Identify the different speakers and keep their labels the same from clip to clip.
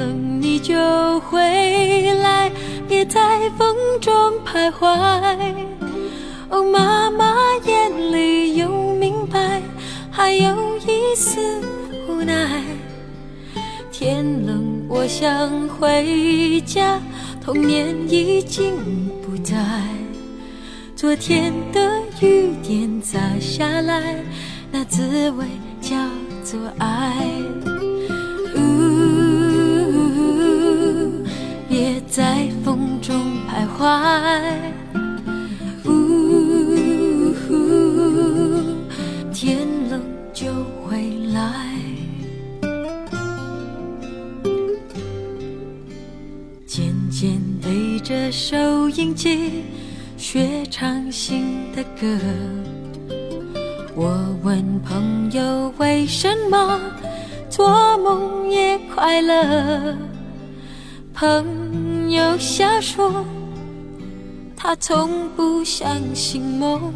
Speaker 1: 冷你就回来，别在风中徘徊。哦，妈妈眼里有明白，还有一丝无奈。天冷我想回家，童年已经不在。昨天的雨点砸下来，那滋味叫做爱。快，呜呼，天冷就回来。渐渐对着收音机学唱新的歌，我问朋友为什么做梦也快乐，朋。友瞎说，他从不相信梦。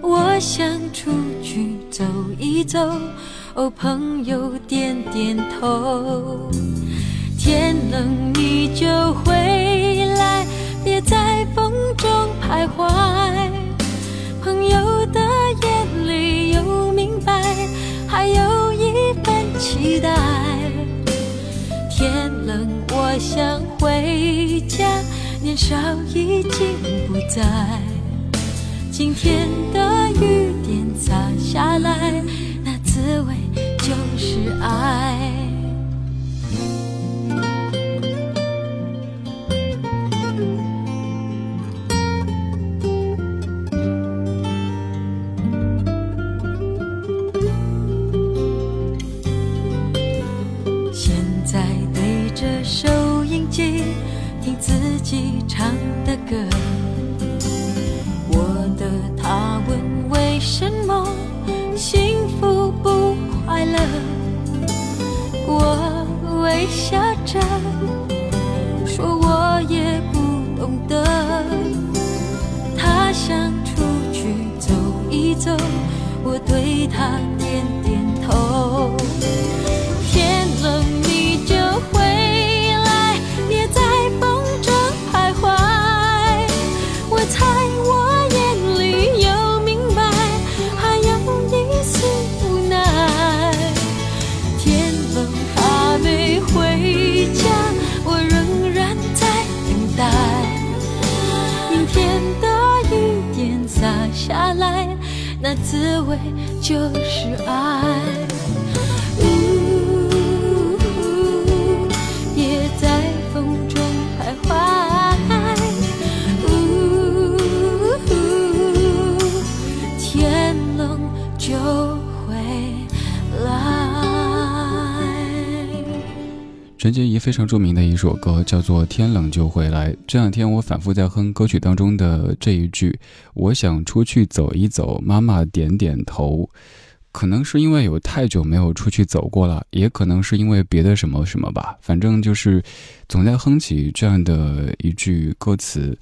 Speaker 1: 我想出去走一走，哦，朋友点点头。天冷你就回来，别在风中徘徊。朋友的眼里有明白，还有一份期待。天冷，我想回家，年少已经不在。今天的雨点洒下来，那滋味就是爱。己唱的歌。我的他问为什么幸福不快乐？我微笑着就是爱。
Speaker 2: 陈洁仪非常著名的一首歌叫做《天冷就回来》。这两天我反复在哼歌曲当中的这一句：“我想出去走一走。”妈妈点点头，可能是因为有太久没有出去走过了，也可能是因为别的什么什么吧。反正就是总在哼起这样的一句歌词。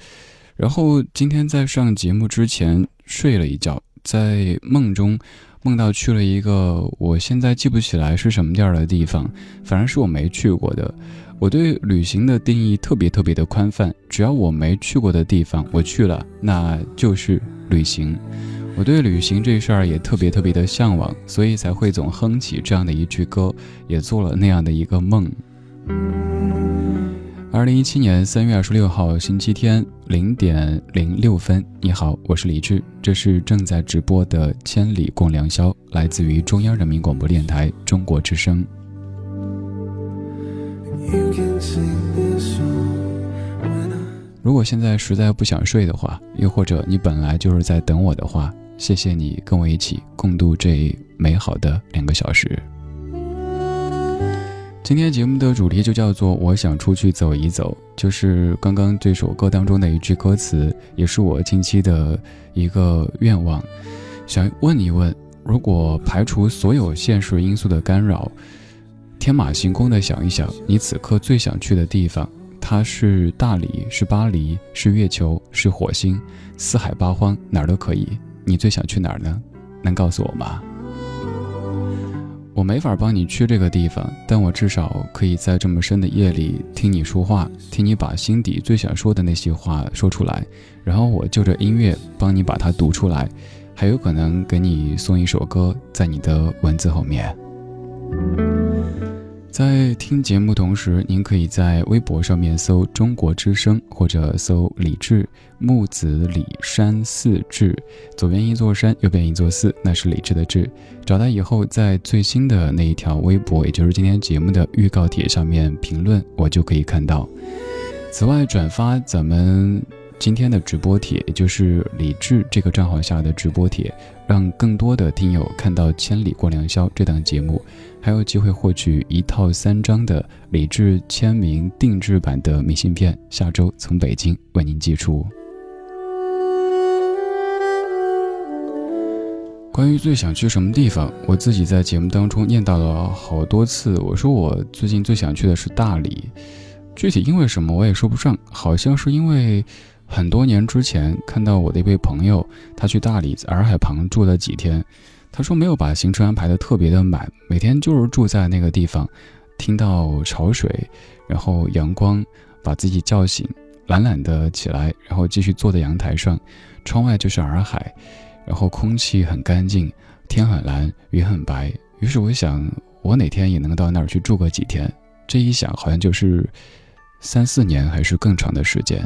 Speaker 2: 然后今天在上节目之前睡了一觉，在梦中梦到去了一个我现在记不起来是什么地儿的地方，反正是我没去过的。我对旅行的定义特别特别的宽泛，只要我没去过的地方我去了，那就是旅行。我对旅行这事儿也特别特别的向往，所以才会总哼起这样的一句歌，也做了那样的一个梦。二零一七年三月二十六号星期天零点零六分，你好，我是李志，这是正在直播的《千里共良宵》，来自于中央人民广播电台中国之声。如果现在实在不想睡的话，又或者你本来就是在等我的话，谢谢你跟我一起共度这美好的两个小时。今天节目的主题就叫做“我想出去走一走”，就是刚刚这首歌当中的一句歌词，也是我近期的一个愿望，想问一问：如果排除所有现实因素的干扰。天马行空的想一想，你此刻最想去的地方，它是大理，是巴黎，是月球，是火星，四海八荒哪儿都可以。你最想去哪儿呢？能告诉我吗？我没法帮你去这个地方，但我至少可以在这么深的夜里听你说话，听你把心底最想说的那些话说出来，然后我就着音乐帮你把它读出来，还有可能给你送一首歌在你的文字后面。在听节目同时，您可以在微博上面搜“中国之声”或者搜“李志木子李山寺志”，左边一座山，右边一座寺，那是李志的志。找到以后，在最新的那一条微博，也就是今天节目的预告帖上面评论，我就可以看到。此外，转发咱们。今天的直播帖，也就是李智这个账号下的直播帖，让更多的听友看到《千里过良宵》这档节目，还有机会获取一套三张的李智签名定制版的明信片，下周从北京为您寄出。关于最想去什么地方，我自己在节目当中念到了好多次。我说我最近最想去的是大理，具体因为什么我也说不上，好像是因为。很多年之前，看到我的一位朋友，他去大理洱海旁住了几天。他说没有把行程安排的特别的满，每天就是住在那个地方，听到潮水，然后阳光把自己叫醒，懒懒的起来，然后继续坐在阳台上，窗外就是洱海，然后空气很干净，天很蓝，云很白。于是我想，我哪天也能到那儿去住个几天。这一想，好像就是三四年还是更长的时间。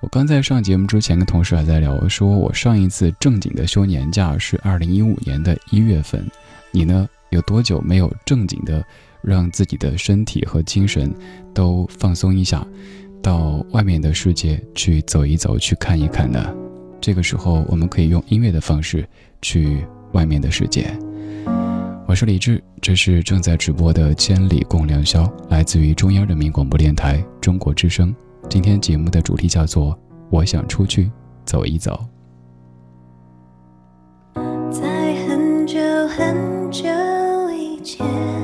Speaker 2: 我刚在上节目之前，跟同事还在聊，说我上一次正经的休年假是二零一五年的一月份。你呢？有多久没有正经的让自己的身体和精神都放松一下，到外面的世界去走一走，去看一看呢？这个时候，我们可以用音乐的方式去外面的世界。我是李志，这是正在直播的《千里共良宵》，来自于中央人民广播电台中国之声。今天节目的主题叫做“我想出去走一走”。
Speaker 1: 在很久很久以前。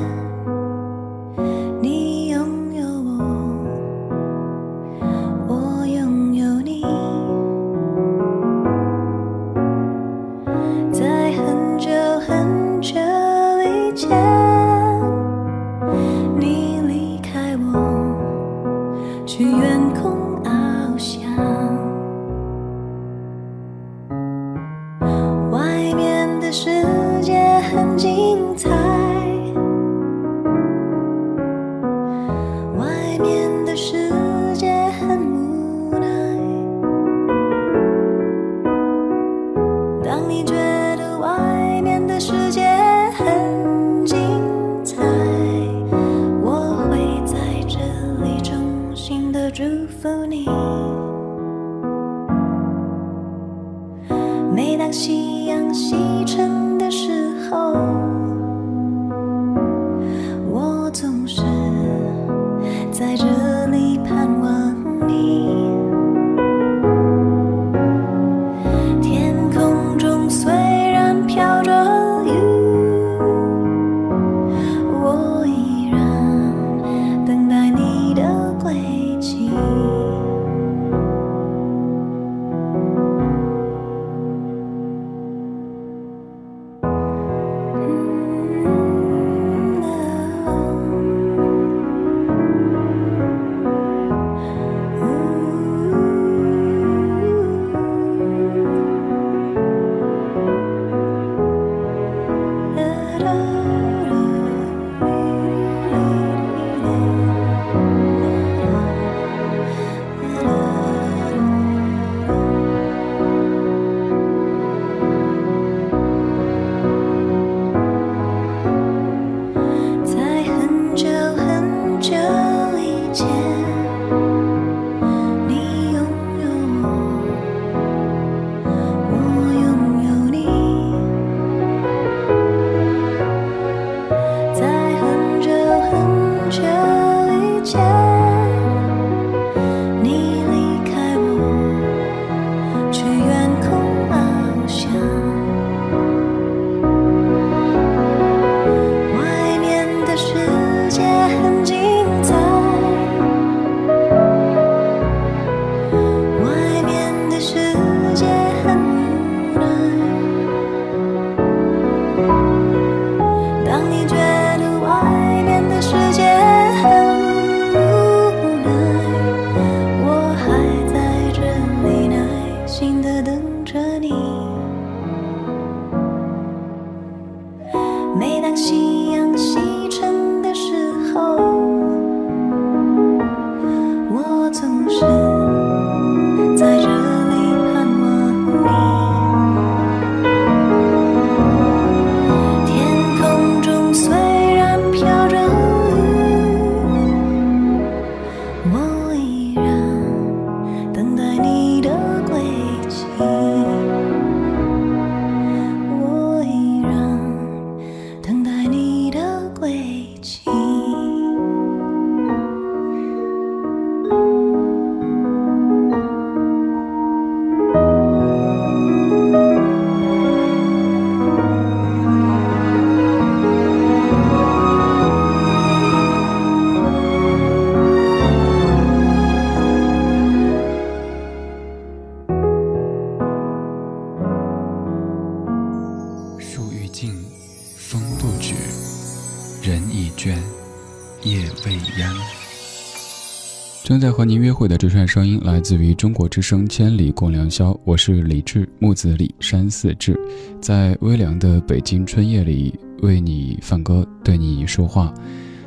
Speaker 2: 和您约会的这串声音来自于中国之声《千里共良宵》，我是李志，木子李，山寺志，在微凉的北京春夜里为你放歌，对你说话。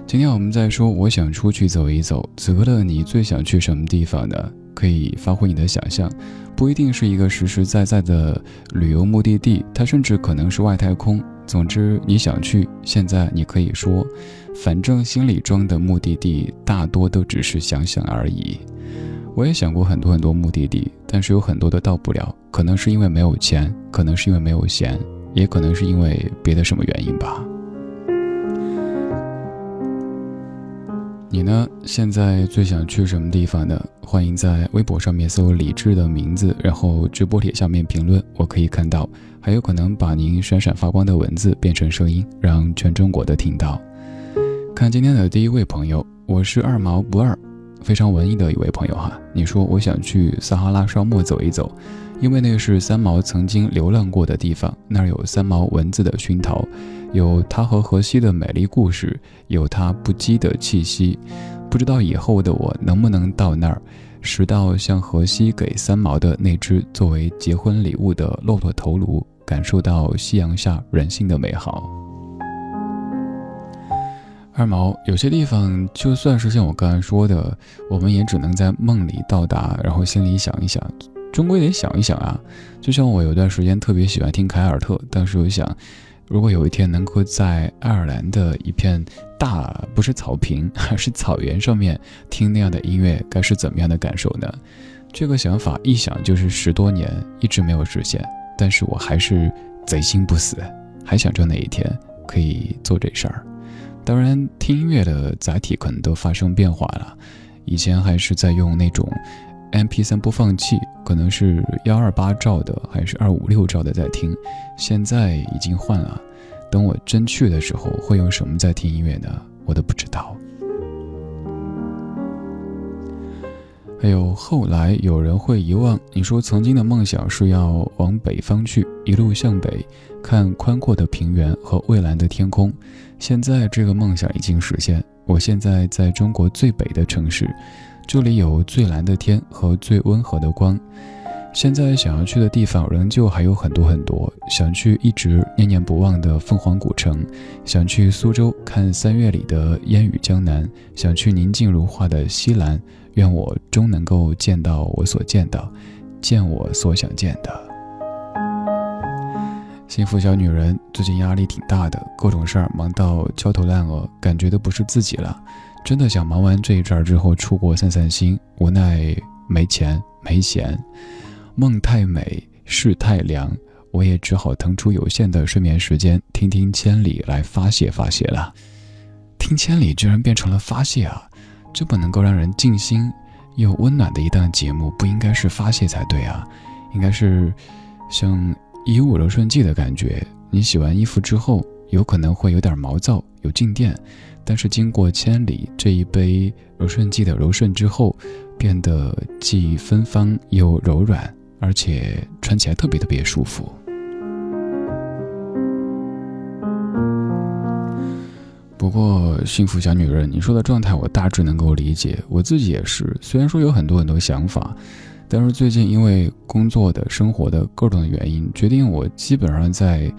Speaker 2: 今天我们在说，我想出去走一走。此刻的你最想去什么地方呢？可以发挥你的想象，不一定是一个实实在在的旅游目的地，它甚至可能是外太空。总之，你想去，现在你可以说。反正心里装的目的地大多都只是想想而已。我也想过很多很多目的地，但是有很多都到不了，可能是因为没有钱，可能是因为没有闲，也可能是因为别的什么原因吧。你呢？现在最想去什么地方呢？欢迎在微博上面搜李智的名字，然后直播帖下面评论，我可以看到，还有可能把您闪闪发光的文字变成声音，让全中国的听到。看今天的第一位朋友，我是二毛不二，非常文艺的一位朋友哈。你说我想去撒哈拉沙漠走一走，因为那是三毛曾经流浪过的地方，那儿有三毛文字的熏陶，有他和荷西的美丽故事，有他不羁的气息。不知道以后的我能不能到那儿，拾到像荷西给三毛的那只作为结婚礼物的骆驼头颅，感受到夕阳下人性的美好。二毛，有些地方就算是像我刚才说的，我们也只能在梦里到达，然后心里想一想，终归得想一想啊。就像我有段时间特别喜欢听凯尔特，当时我想，如果有一天能够在爱尔兰的一片大不是草坪，而是草原上面听那样的音乐，该是怎么样的感受呢？这个想法一想就是十多年一直没有实现，但是我还是贼心不死，还想着哪一天可以做这事儿。当然，听音乐的载体可能都发生变化了。以前还是在用那种 MP3 播放器，可能是幺二八兆的，还是二五六兆的在听。现在已经换了。等我真去的时候，会用什么在听音乐呢？我都不知道。还有后来有人会遗忘，你说曾经的梦想是要往北方去，一路向北，看宽阔的平原和蔚蓝的天空。现在这个梦想已经实现。我现在在中国最北的城市，这里有最蓝的天和最温和的光。现在想要去的地方仍旧还有很多很多，想去一直念念不忘的凤凰古城，想去苏州看三月里的烟雨江南，想去宁静如画的西兰。愿我终能够见到我所见的，见我所想见的。幸福小女人最近压力挺大的，各种事儿忙到焦头烂额，感觉都不是自己了。真的想忙完这一阵儿之后出国散散心，无奈没钱没闲，梦太美事太凉，我也只好腾出有限的睡眠时间，听听千里来发泄发泄了。听千里居然变成了发泄啊！这么能够让人静心又温暖的一档节目，不应该是发泄才对啊，应该是像衣物柔顺剂的感觉。你洗完衣服之后，有可能会有点毛躁，有静电。但是经过千里这一杯柔顺剂的柔顺之后，变得既芬芳又柔软，而且穿起来特别特别舒服。不过，幸福小女人，你说的状态我大致能够理解，我自己也是。虽然说有很多很多想法，但是最近因为工作的、生活的各种原因，决定我基本上在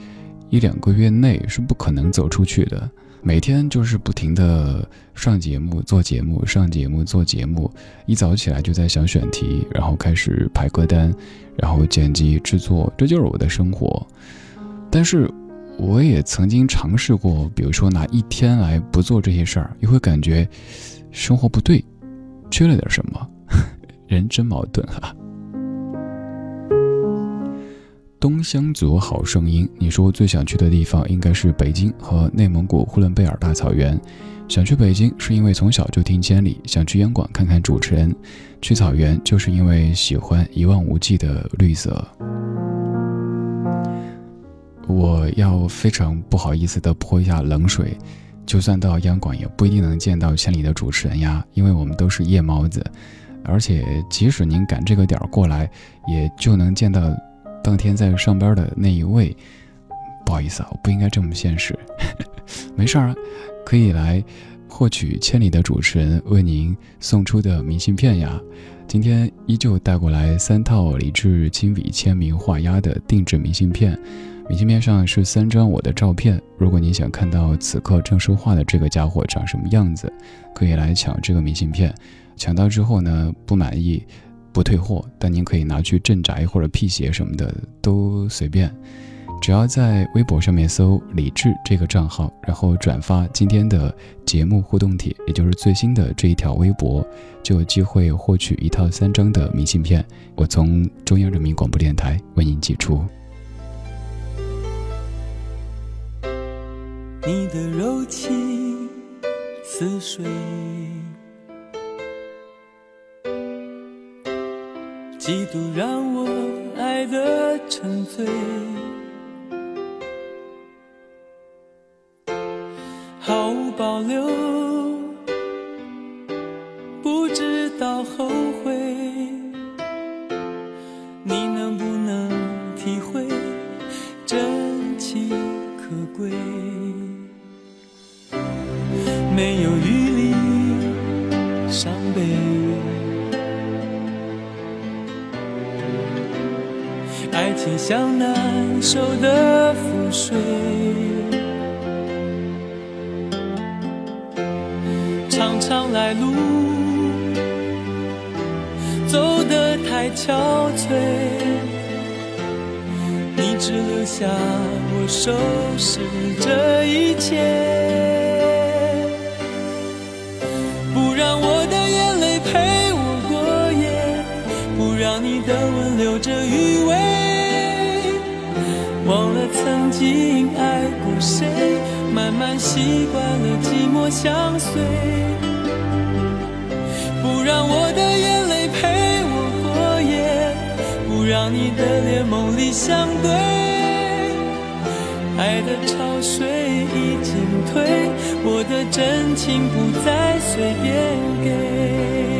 Speaker 2: 一两个月内是不可能走出去的。每天就是不停的上节目、做节目、上节目、做节目，一早起来就在想选题，然后开始排歌单，然后剪辑制作，这就是我的生活。但是，我也曾经尝试过，比如说拿一天来不做这些事儿，又会感觉生活不对，缺了点什么，人真矛盾哈。东乡族好声音，你说最想去的地方应该是北京和内蒙古呼伦贝尔大草原。想去北京是因为从小就听千里，想去央广看看主持人；去草原就是因为喜欢一望无际的绿色。我要非常不好意思的泼一下冷水，就算到央广也不一定能见到千里的主持人呀，因为我们都是夜猫子，而且即使您赶这个点儿过来，也就能见到。当天在上班的那一位，不好意思啊，我不应该这么现实。没事儿，可以来获取千里的主持人为您送出的明信片呀。今天依旧带过来三套李志亲笔签名画押的定制明信片，明信片上是三张我的照片。如果你想看到此刻正说话的这个家伙长什么样子，可以来抢这个明信片。抢到之后呢，不满意。不退货，但您可以拿去镇宅或者辟邪什么的都随便，只要在微博上面搜“李智”这个账号，然后转发今天的节目互动帖，也就是最新的这一条微博，就有机会获取一套三张的明信片。我从中央人民广播电台为您寄出。
Speaker 3: 你的柔情似水。几度让我爱得沉醉，毫无保留，不知道后悔。你能不能体会真情可贵？没有爱情像难收的覆水，长长来路走得太憔悴，你只留下我收拾这一切，不让我的眼泪陪我过夜，不让你的吻留着余味。曾经爱过谁，慢慢习惯了寂寞相随。不让我的眼泪陪我过夜，不让你的脸梦里相对。爱的潮水已经退，我的真情不再随便给。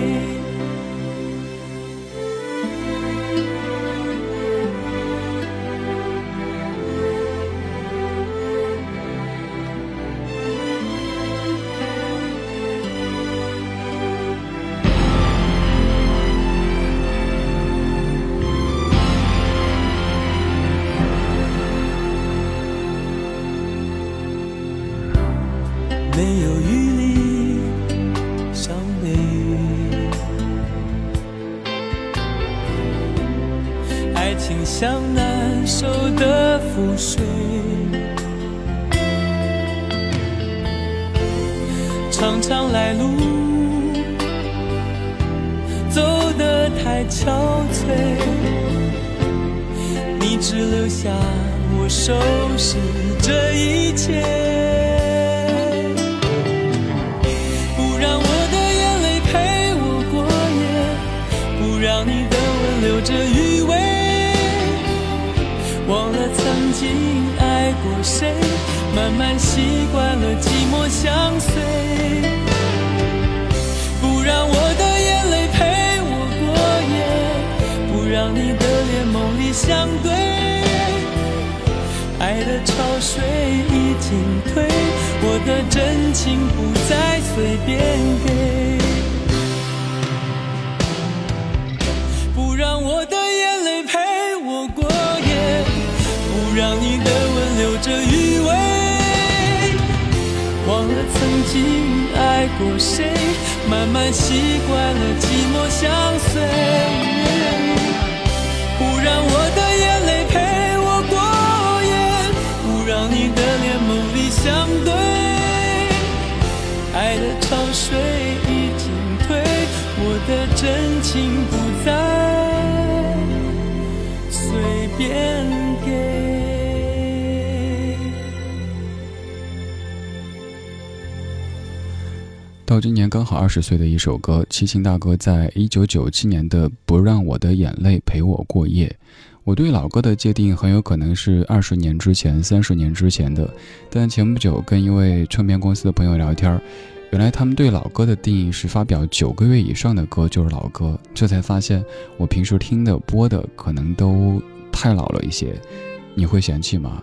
Speaker 3: 慢慢习惯了寂寞相随，不让我的眼泪陪我过夜，不让你的脸梦里相对。爱的潮水已经退，我的真情不再随便给。经爱过谁，慢慢习惯了寂寞相随。不让我的眼泪陪我过夜，不让你的脸梦里相对。爱的潮水已经退，我的真情不
Speaker 2: 到今年刚好二十岁的一首歌，齐秦大哥在一九九七年的《不让我的眼泪陪我过夜》。我对老歌的界定很有可能是二十年之前、三十年之前的，但前不久跟一位唱片公司的朋友聊天，原来他们对老歌的定义是发表九个月以上的歌就是老歌，这才发现我平时听的播的可能都太老了一些。你会嫌弃吗？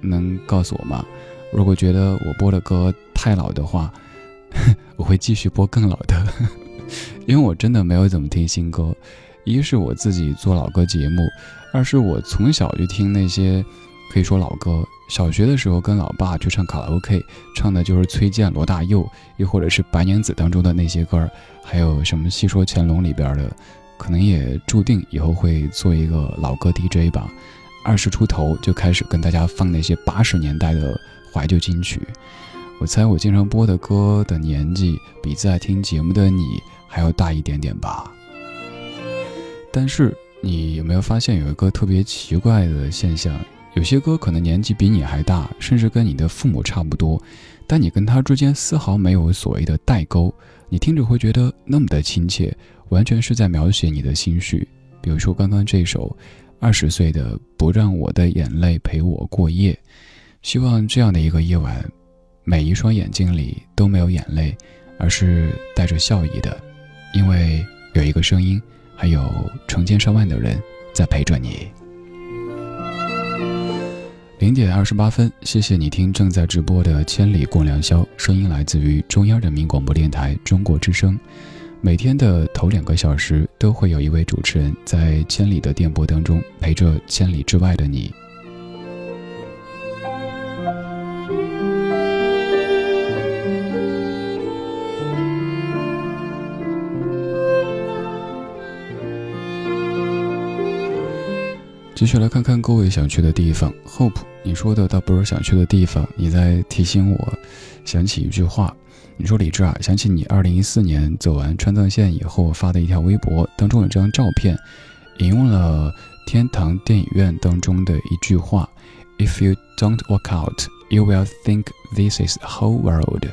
Speaker 2: 能告诉我吗？如果觉得我播的歌太老的话。我会继续播更老的，因为我真的没有怎么听新歌。一是我自己做老歌节目，二是我从小就听那些可以说老歌。小学的时候跟老爸去唱卡拉 OK，唱的就是崔健、罗大佑，又或者是白娘子当中的那些歌，还有什么戏说乾隆里边的，可能也注定以后会做一个老歌 DJ 吧。二十出头就开始跟大家放那些八十年代的怀旧金曲。我猜我经常播的歌的年纪比在听节目的你还要大一点点吧。但是你有没有发现有一个特别奇怪的现象？有些歌可能年纪比你还大，甚至跟你的父母差不多，但你跟他之间丝毫没有所谓的代沟，你听着会觉得那么的亲切，完全是在描写你的心绪。比如说刚刚这首二十岁的《不让我的眼泪陪我过夜》，希望这样的一个夜晚。每一双眼睛里都没有眼泪，而是带着笑意的，因为有一个声音，还有成千上万的人在陪着你。零点二十八分，谢谢你听正在直播的《千里共良宵》，声音来自于中央人民广播电台中国之声。每天的头两个小时，都会有一位主持人在千里的电波当中陪着千里之外的你。继续来看看各位想去的地方。Hope，你说的倒不是想去的地方，你在提醒我想起一句话。你说李志啊，想起你二零一四年走完川藏线以后发的一条微博，当中有这张照片，引用了天堂电影院当中的一句话：“If you don't walk out, you will think this is the whole world。”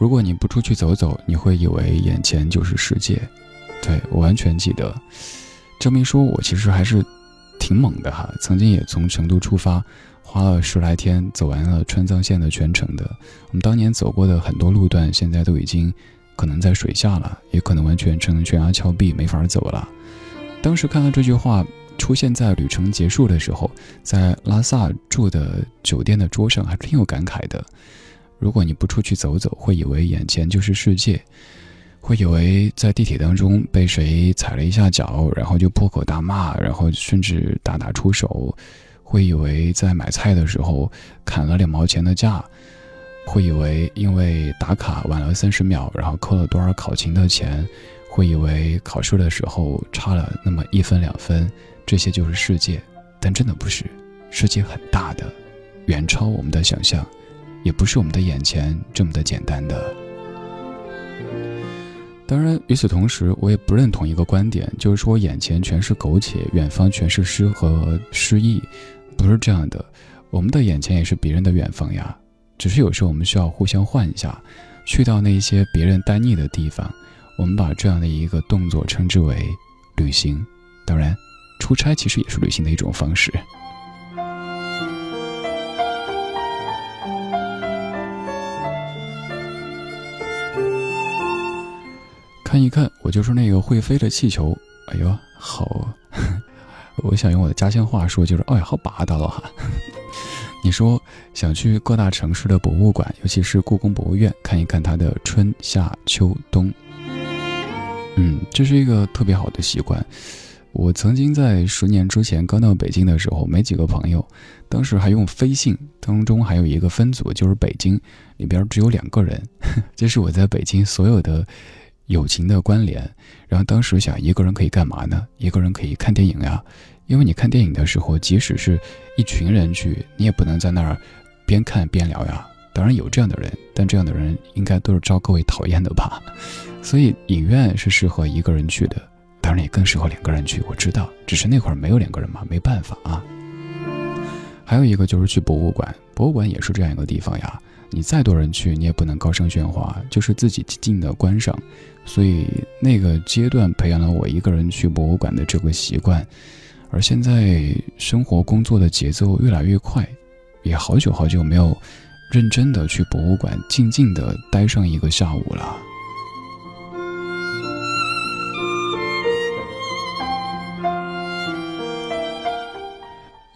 Speaker 2: 如果你不出去走走，你会以为眼前就是世界。对我完全记得。这么一说，我其实还是挺猛的哈。曾经也从成都出发，花了十来天走完了川藏线的全程的。我们当年走过的很多路段，现在都已经可能在水下了，也可能完全成悬崖峭壁，没法走了。当时看到这句话出现在旅程结束的时候，在拉萨住的酒店的桌上，还挺有感慨的。如果你不出去走走，会以为眼前就是世界。会以为在地铁当中被谁踩了一下脚，然后就破口大骂，然后甚至大打出手；会以为在买菜的时候砍了两毛钱的价；会以为因为打卡晚了三十秒，然后扣了多少考勤的钱；会以为考试的时候差了那么一分两分，这些就是世界。但真的不是，世界很大的，远超我们的想象。也不是我们的眼前这么的简单的。当然，与此同时，我也不认同一个观点，就是说眼前全是苟且，远方全是诗和诗意，不是这样的。我们的眼前也是别人的远方呀，只是有时候我们需要互相换一下，去到那些别人待腻的地方。我们把这样的一个动作称之为旅行。当然，出差其实也是旅行的一种方式。一看，我就是那个会飞的气球。哎呦，好！我想用我的家乡话说，就是“哎呀，好霸道哈”。你说想去各大城市的博物馆，尤其是故宫博物院，看一看它的春夏秋冬。嗯，这是一个特别好的习惯。我曾经在十年之前刚到北京的时候，没几个朋友，当时还用飞信，当中还有一个分组，就是北京里边只有两个人，这是我在北京所有的。友情的关联，然后当时想一个人可以干嘛呢？一个人可以看电影呀，因为你看电影的时候，即使是一群人去，你也不能在那儿边看边聊呀。当然有这样的人，但这样的人应该都是招各位讨厌的吧。所以影院是适合一个人去的，当然也更适合两个人去。我知道，只是那会儿没有两个人嘛，没办法啊。还有一个就是去博物馆，博物馆也是这样一个地方呀。你再多人去，你也不能高声喧哗，就是自己静静的观赏。所以那个阶段培养了我一个人去博物馆的这个习惯，而现在生活工作的节奏越来越快，也好久好久没有认真的去博物馆静静的待上一个下午了。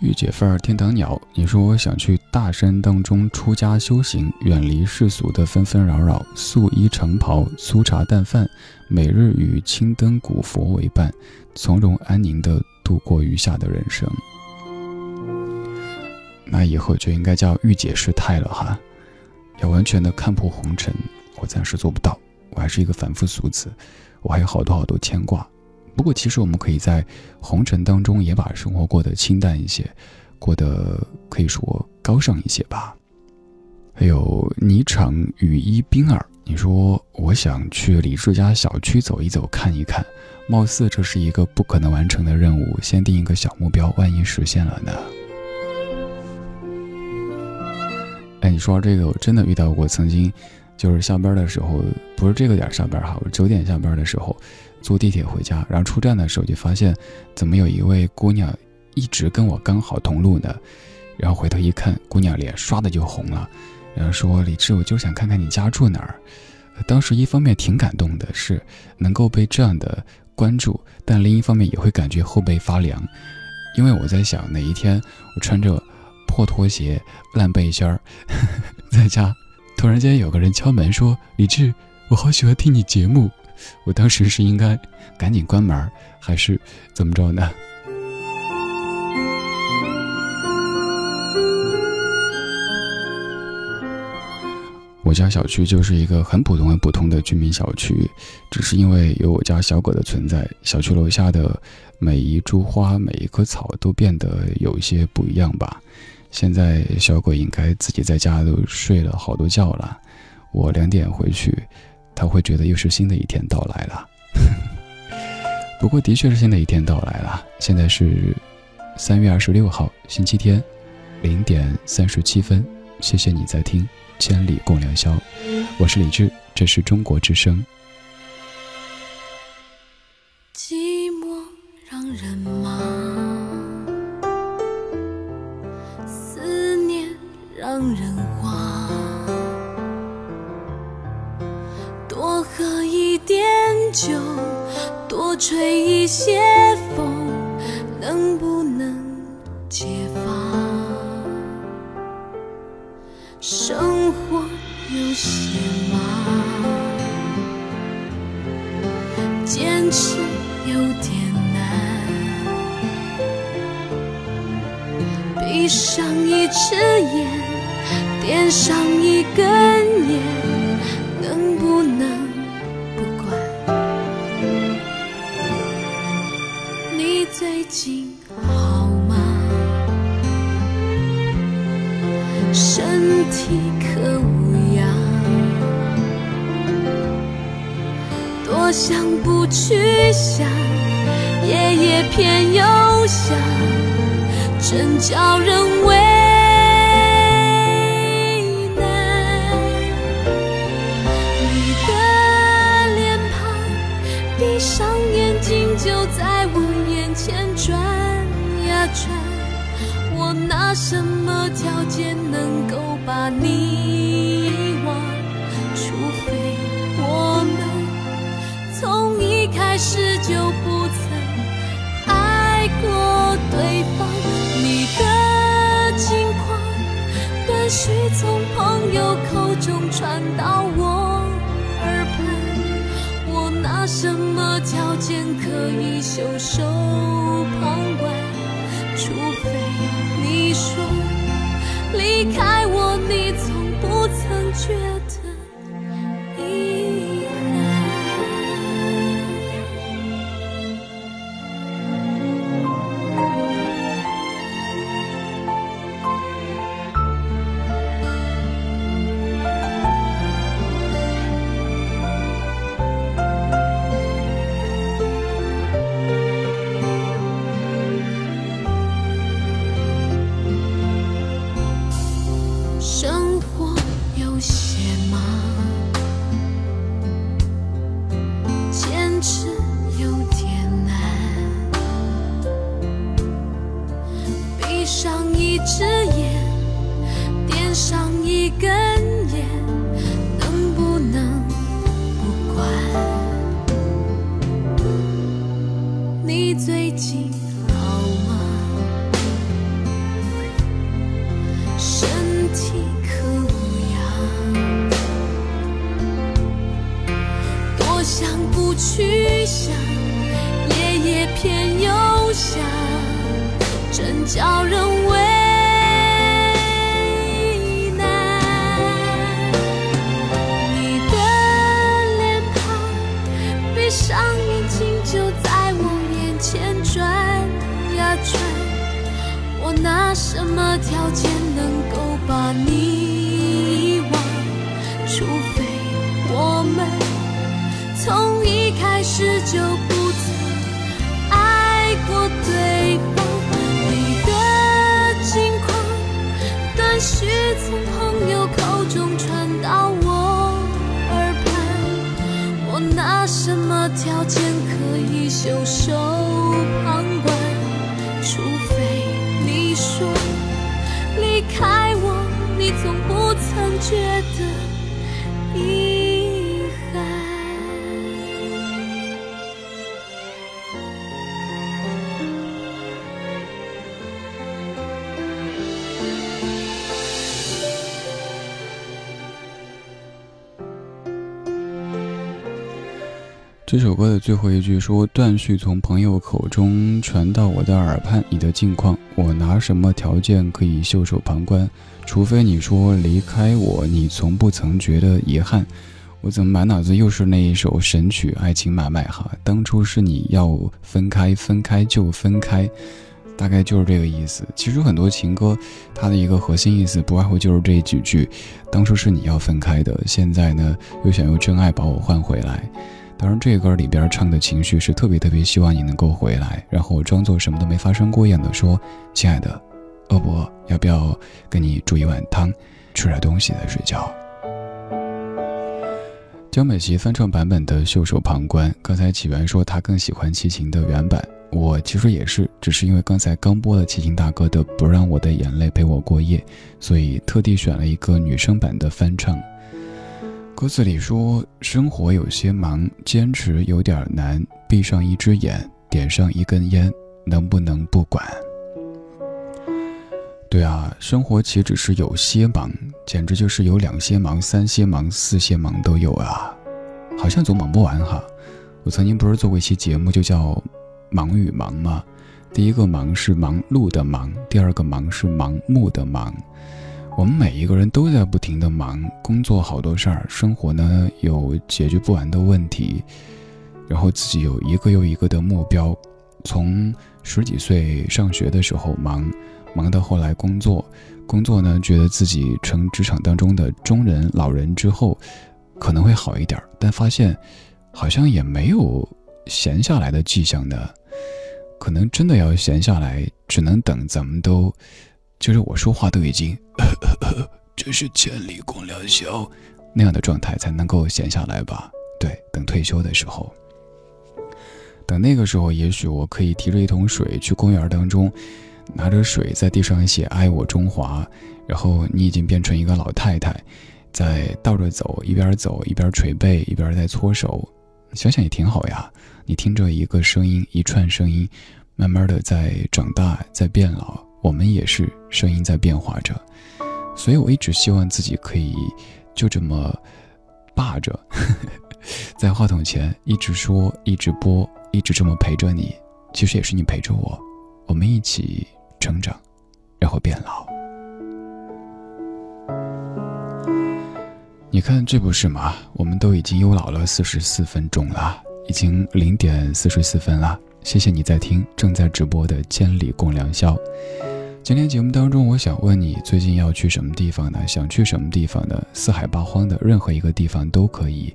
Speaker 2: 御姐范儿天堂鸟，你说我想去大山当中出家修行，远离世俗的纷纷扰扰，素衣长袍，粗茶淡饭，每日与青灯古佛为伴，从容安宁的度过余下的人生。那以后就应该叫御姐师太了哈。要完全的看破红尘，我暂时做不到，我还是一个凡夫俗子，我还有好多好多牵挂。不过，其实我们可以在红尘当中也把生活过得清淡一些，过得可以说高尚一些吧。还有霓裳羽衣冰儿，你说我想去李志家小区走一走，看一看，貌似这是一个不可能完成的任务。先定一个小目标，万一实现了呢？哎，你说这个，我真的遇到过，曾经就是下班的时候，不是这个点下班哈，我九点下班的时候。坐地铁回家，然后出站的时候就发现，怎么有一位姑娘一直跟我刚好同路呢？然后回头一看，姑娘脸唰的就红了，然后说：“李志，我就想看看你家住哪儿。”当时一方面挺感动的，是能够被这样的关注，但另一方面也会感觉后背发凉，因为我在想哪一天我穿着破拖鞋、烂背心儿 在家，突然间有个人敲门说：“李志，我好喜欢听你节目。”我当时是应该赶紧关门，还是怎么着呢？我家小区就是一个很普通、很普通的居民小区，只是因为有我家小狗的存在，小区楼下的每一株花、每一棵草都变得有一些不一样吧。现在小狗应该自己在家都睡了好多觉了，我两点回去。他会觉得又是新的一天到来了，不过的确是新的一天到来了。现在是三月二十六号星期天零点三十七分。谢谢你在听《千里共良宵》，我是李志，这是中国之声。
Speaker 1: 寂寞让人忙，思念让人点酒，多吹一些风，能不能解放？生活有些忙，坚持有点难。闭上一只眼，点上一根烟，能不能？最近好吗？身体可无恙。多想不去想夜夜偏又想真叫人为难。你的脸庞闭上眼睛就转呀转，我拿什么条件能够把你条件可以袖手旁观？除非你说离开我，你从一开始就不曾爱过对方。你的近况，断续从朋友口中传到我耳畔，我拿什么条件可以袖手旁观？除非你说离开我，你从不曾觉得
Speaker 2: 这首歌的最后一句说：“断续从朋友口中传到我的耳畔，你的近况，我拿什么条件可以袖手旁观？除非你说离开我，你从不曾觉得遗憾。”我怎么满脑子又是那一首神曲《爱情买卖》哈？当初是你要分开，分开就分开，大概就是这个意思。其实很多情歌，它的一个核心意思不外乎就是这几句：当初是你要分开的，现在呢又想用真爱把我换回来。当然，这个歌里边唱的情绪是特别特别希望你能够回来，然后我装作什么都没发生过一样的说：“亲爱的，饿不饿？要不要跟你煮一碗汤，吃点东西再睡觉？”江美琪翻唱版本的《袖手旁观》，刚才启源说他更喜欢齐秦的原版，我其实也是，只是因为刚才刚播了齐秦大哥的《不让我的眼泪陪我过夜》，所以特地选了一个女生版的翻唱。歌词里说：“生活有些忙，坚持有点难，闭上一只眼，点上一根烟，能不能不管？”对啊，生活岂止是有些忙，简直就是有两些忙、三些忙、四些忙都有啊！好像总忙不完哈。我曾经不是做过一期节目，就叫《忙与忙》吗？第一个忙是忙碌的忙，第二个忙是盲目的忙。我们每一个人都在不停的忙，工作好多事儿，生活呢有解决不完的问题，然后自己有一个又一个的目标。从十几岁上学的时候忙，忙到后来工作，工作呢觉得自己成职场当中的中人老人之后，可能会好一点，但发现好像也没有闲下来的迹象呢。可能真的要闲下来，只能等咱们都，就是我说话都已经，这是千里共良宵那样的状态，才能够闲下来吧？对，等退休的时候，等那个时候，也许我可以提着一桶水去公园当中，拿着水在地上写“爱我中华”，然后你已经变成一个老太太，在倒着走，一边走一边捶背，一边在搓手，想想也挺好呀。你听着一个声音，一串声音，慢慢的在长大，在变老。我们也是声音在变化着，所以我一直希望自己可以就这么霸着，在话筒前一直说，一直播，一直这么陪着你。其实也是你陪着我，我们一起成长，然后变老。你看，这不是吗？我们都已经又老了四十四分钟了。已经零点四十四分了，谢谢你在听正在直播的《千里共良宵》。今天节目当中，我想问你最近要去什么地方呢？想去什么地方呢？四海八荒的任何一个地方都可以。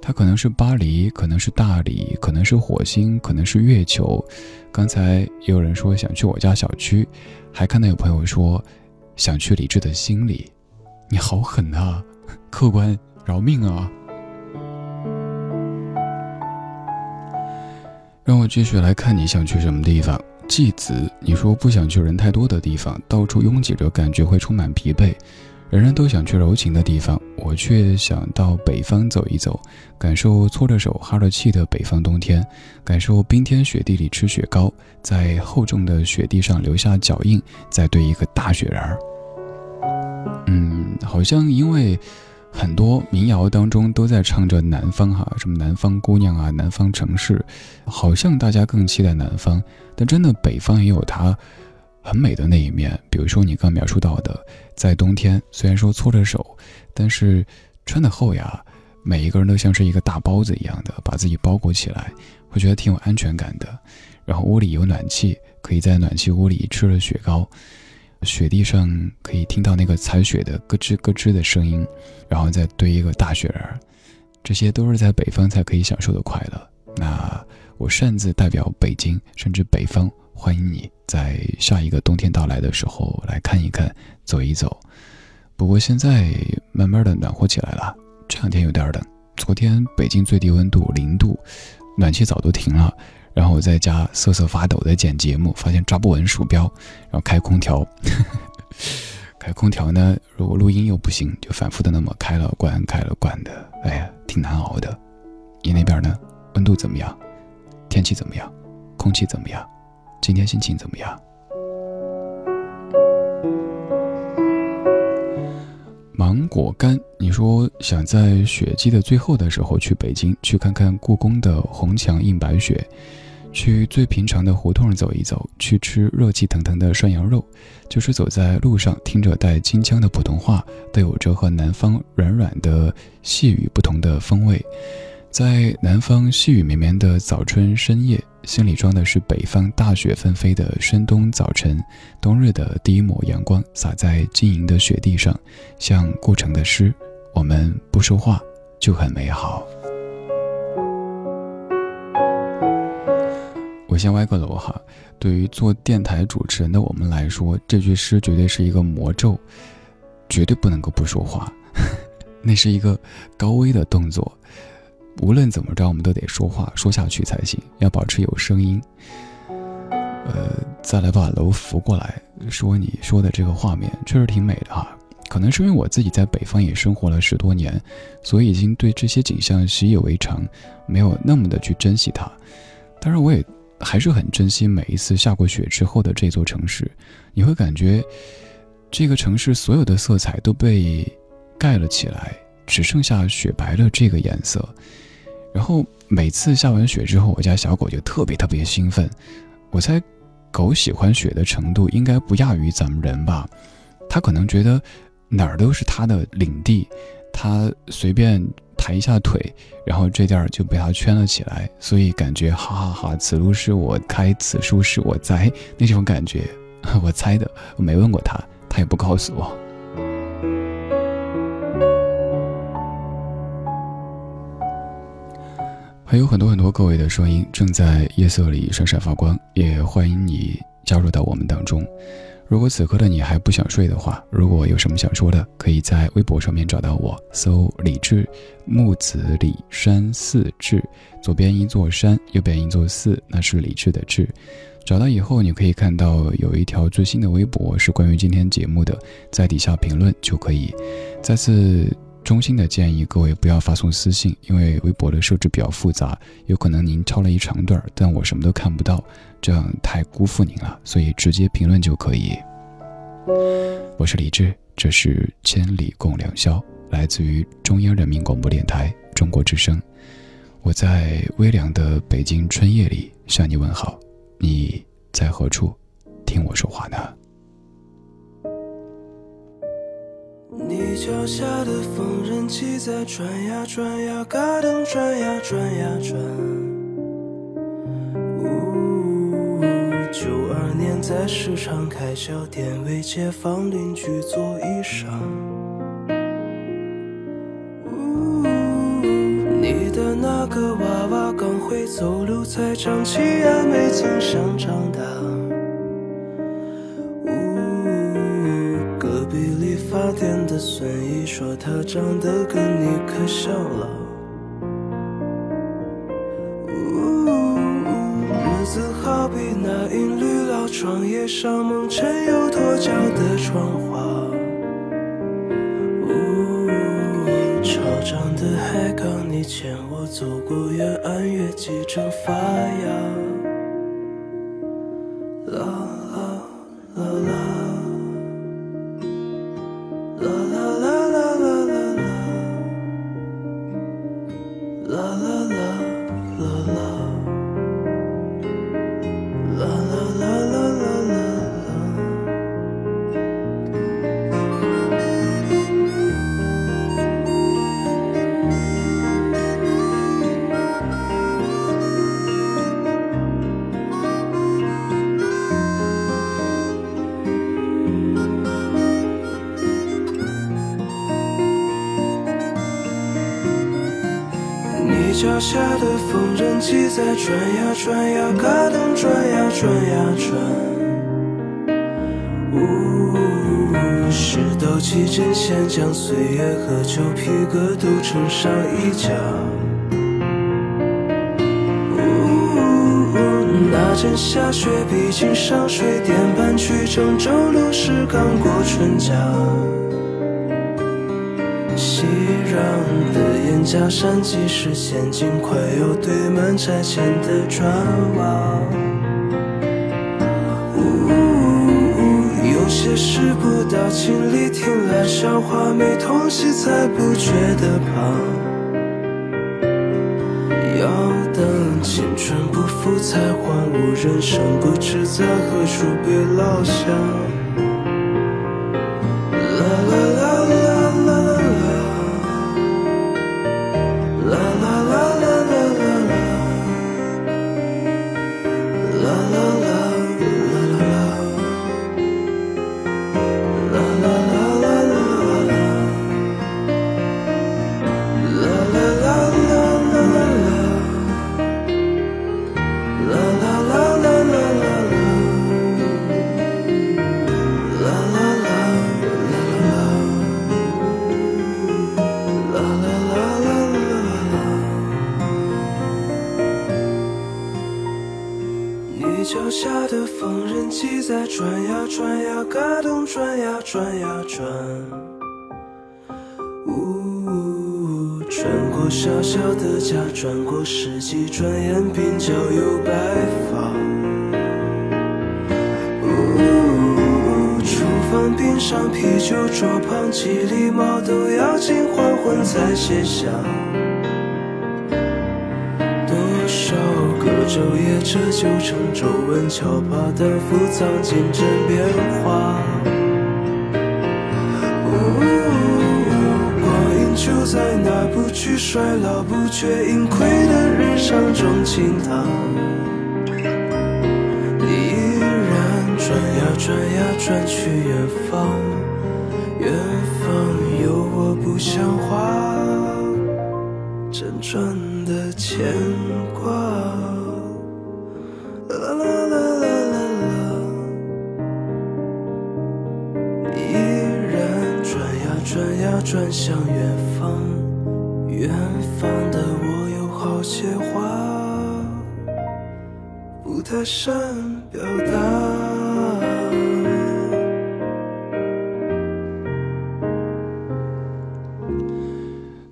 Speaker 2: 它可能是巴黎，可能是大理，可能是火星，可能是月球。刚才也有人说想去我家小区，还看到有朋友说想去李志的心里。你好狠啊！客官饶命啊！让我继续来看，你想去什么地方？继子，你说不想去人太多的地方，到处拥挤着，感觉会充满疲惫。人人都想去柔情的地方，我却想到北方走一走，感受搓着手、哈着气的北方冬天，感受冰天雪地里吃雪糕，在厚重的雪地上留下脚印，再堆一个大雪人儿。嗯，好像因为。很多民谣当中都在唱着南方哈，什么南方姑娘啊，南方城市，好像大家更期待南方，但真的北方也有它很美的那一面。比如说你刚描述到的，在冬天虽然说搓着手，但是穿的厚呀，每一个人都像是一个大包子一样的把自己包裹起来，会觉得挺有安全感的。然后屋里有暖气，可以在暖气屋里吃了雪糕。雪地上可以听到那个踩雪的咯吱咯吱的声音，然后再堆一个大雪人，这些都是在北方才可以享受的快乐。那我擅自代表北京，甚至北方，欢迎你在下一个冬天到来的时候来看一看，走一走。不过现在慢慢的暖和起来了，这两天有点冷。昨天北京最低温度零度，暖气早都停了。然后我在家瑟瑟发抖的剪节目，发现抓不稳鼠标，然后开空调，开空调呢，如果录音又不行，就反复的那么开了关，开了关的，哎呀，挺难熬的。你那边呢？温度怎么样？天气怎么样？空气怎么样？今天心情怎么样？芒果干，你说想在雪季的最后的时候去北京，去看看故宫的红墙映白雪。去最平常的胡同走一走，去吃热气腾腾的涮羊肉，就是走在路上，听着带京腔的普通话，都有着和南方软软的细雨不同的风味。在南方细雨绵绵的早春深夜，心里装的是北方大雪纷飞的深冬早晨，冬日的第一抹阳光洒在晶莹的雪地上，像顾城的诗。我们不说话，就很美好。我先歪个楼哈，对于做电台主持人的我们来说，这句诗绝对是一个魔咒，绝对不能够不说话，那是一个高危的动作，无论怎么着，我们都得说话说下去才行，要保持有声音。呃，再来把楼扶过来，说你说的这个画面确实挺美的哈，可能是因为我自己在北方也生活了十多年，所以已经对这些景象习以为常，没有那么的去珍惜它，当然我也。还是很珍惜每一次下过雪之后的这座城市，你会感觉这个城市所有的色彩都被盖了起来，只剩下雪白的这个颜色。然后每次下完雪之后，我家小狗就特别特别兴奋。我猜狗喜欢雪的程度应该不亚于咱们人吧？它可能觉得哪儿都是它的领地，它随便。抬一下腿，然后这地儿就被他圈了起来，所以感觉哈哈哈，此路是我开，此树是我栽，那种感觉，我猜的，我没问过他，他也不告诉我。还有很多很多各位的声音正在夜色里闪闪发光，也欢迎你加入到我们当中。如果此刻的你还不想睡的话，如果有什么想说的，可以在微博上面找到我，搜“李志木子李山寺志”，左边一座山，右边一座寺，那是李志的志。找到以后，你可以看到有一条最新的微博是关于今天节目的，在底下评论就可以。再次。衷心的建议各位不要发送私信，因为微博的设置比较复杂，有可能您抄了一长段，但我什么都看不到，这样太辜负您了。所以直接评论就可以。我是李志，这是千里共良宵，来自于中央人民广播电台中国之声。我在微凉的北京春夜里向你问好，你在何处听我说话呢？
Speaker 4: 你脚下的缝纫机在转呀转呀，嘎噔转呀转呀转。呜，九二年在市场开小店，为街坊邻居做衣裳。呜，你的那个娃娃刚会走路，才长齐牙，没曾想长大。发店的孙姨说她长得跟你可像了。日子好比那银绿老窗，叶上蒙尘又脱胶的窗花。潮涨的海港，你牵我走过远岸，月季正发芽。转呀转呀，嘎噔转呀转呀转。呜，十斗七针线将岁月和旧皮革都撑上衣架。呜，那阵下雪，毕竟上水电搬去郑州路时刚过春假。的眼加山，即使陷进快又堆满拆迁的砖瓦。呜，有些事不到亲里听来笑话，没痛惜才不觉得怕。要等青春不复才还悟，人生不知在何处被落下。皱纹，敲把担负藏进枕边花。在那不惧衰老、不觉盈亏的日常中倾淌，你依然转呀转呀转去远方，远方有我不像话。辗转的牵挂。看向远方，远方的我有好些话，不太善表达。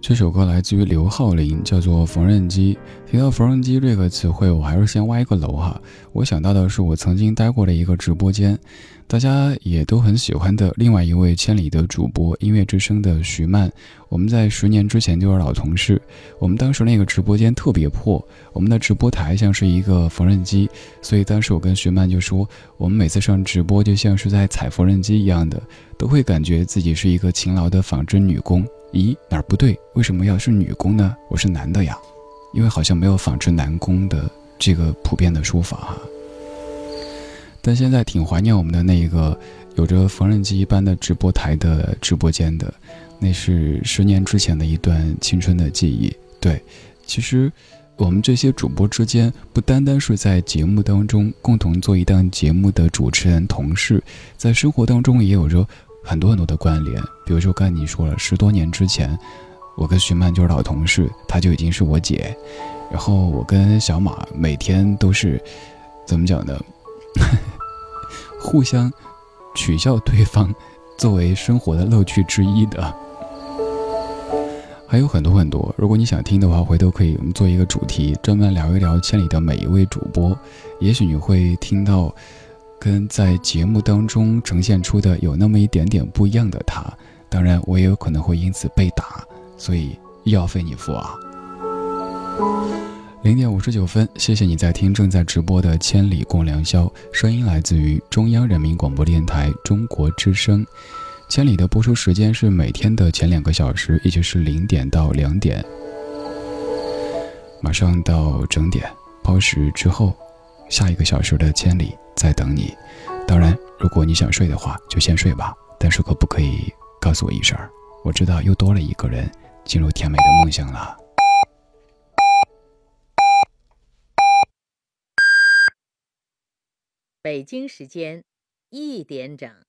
Speaker 2: 这首歌来自于刘浩林，叫做《缝纫机》。提到缝纫机这个词汇，我还是先挖一个楼哈。我想到的是我曾经待过的一个直播间，大家也都很喜欢的另外一位千里的主播，音乐之声的徐曼。我们在十年之前就是老同事。我们当时那个直播间特别破，我们的直播台像是一个缝纫机，所以当时我跟徐曼就说，我们每次上直播就像是在踩缝纫机一样的，都会感觉自己是一个勤劳的纺织女工。咦，哪儿不对？为什么要是女工呢？我是男的呀，因为好像没有纺织男工的这个普遍的说法哈。但现在挺怀念我们的那一个有着缝纫机一般的直播台的直播间的，那是十年之前的一段青春的记忆。对，其实我们这些主播之间，不单单是在节目当中共同做一档节目的主持人同事，在生活当中也有着。很多很多的关联，比如说刚才你说了，十多年之前，我跟徐曼就是老同事，她就已经是我姐。然后我跟小马每天都是怎么讲呢？互相取笑对方，作为生活的乐趣之一的。还有很多很多，如果你想听的话，回头可以我们做一个主题，专门聊一聊千里的每一位主播，也许你会听到。跟在节目当中呈现出的有那么一点点不一样的他，当然我也有可能会因此被打，所以医药费你付啊。零点五十九分，谢谢你在听正在直播的《千里共良宵》，声音来自于中央人民广播电台中国之声。千里的播出时间是每天的前两个小时，也就是零点到两点。马上到整点，报时之后，下一个小时的千里。在等你，当然，如果你想睡的话，就先睡吧。但是可不可以告诉我一声？我知道又多了一个人进入甜美的梦乡了。
Speaker 5: 北京时间一点整。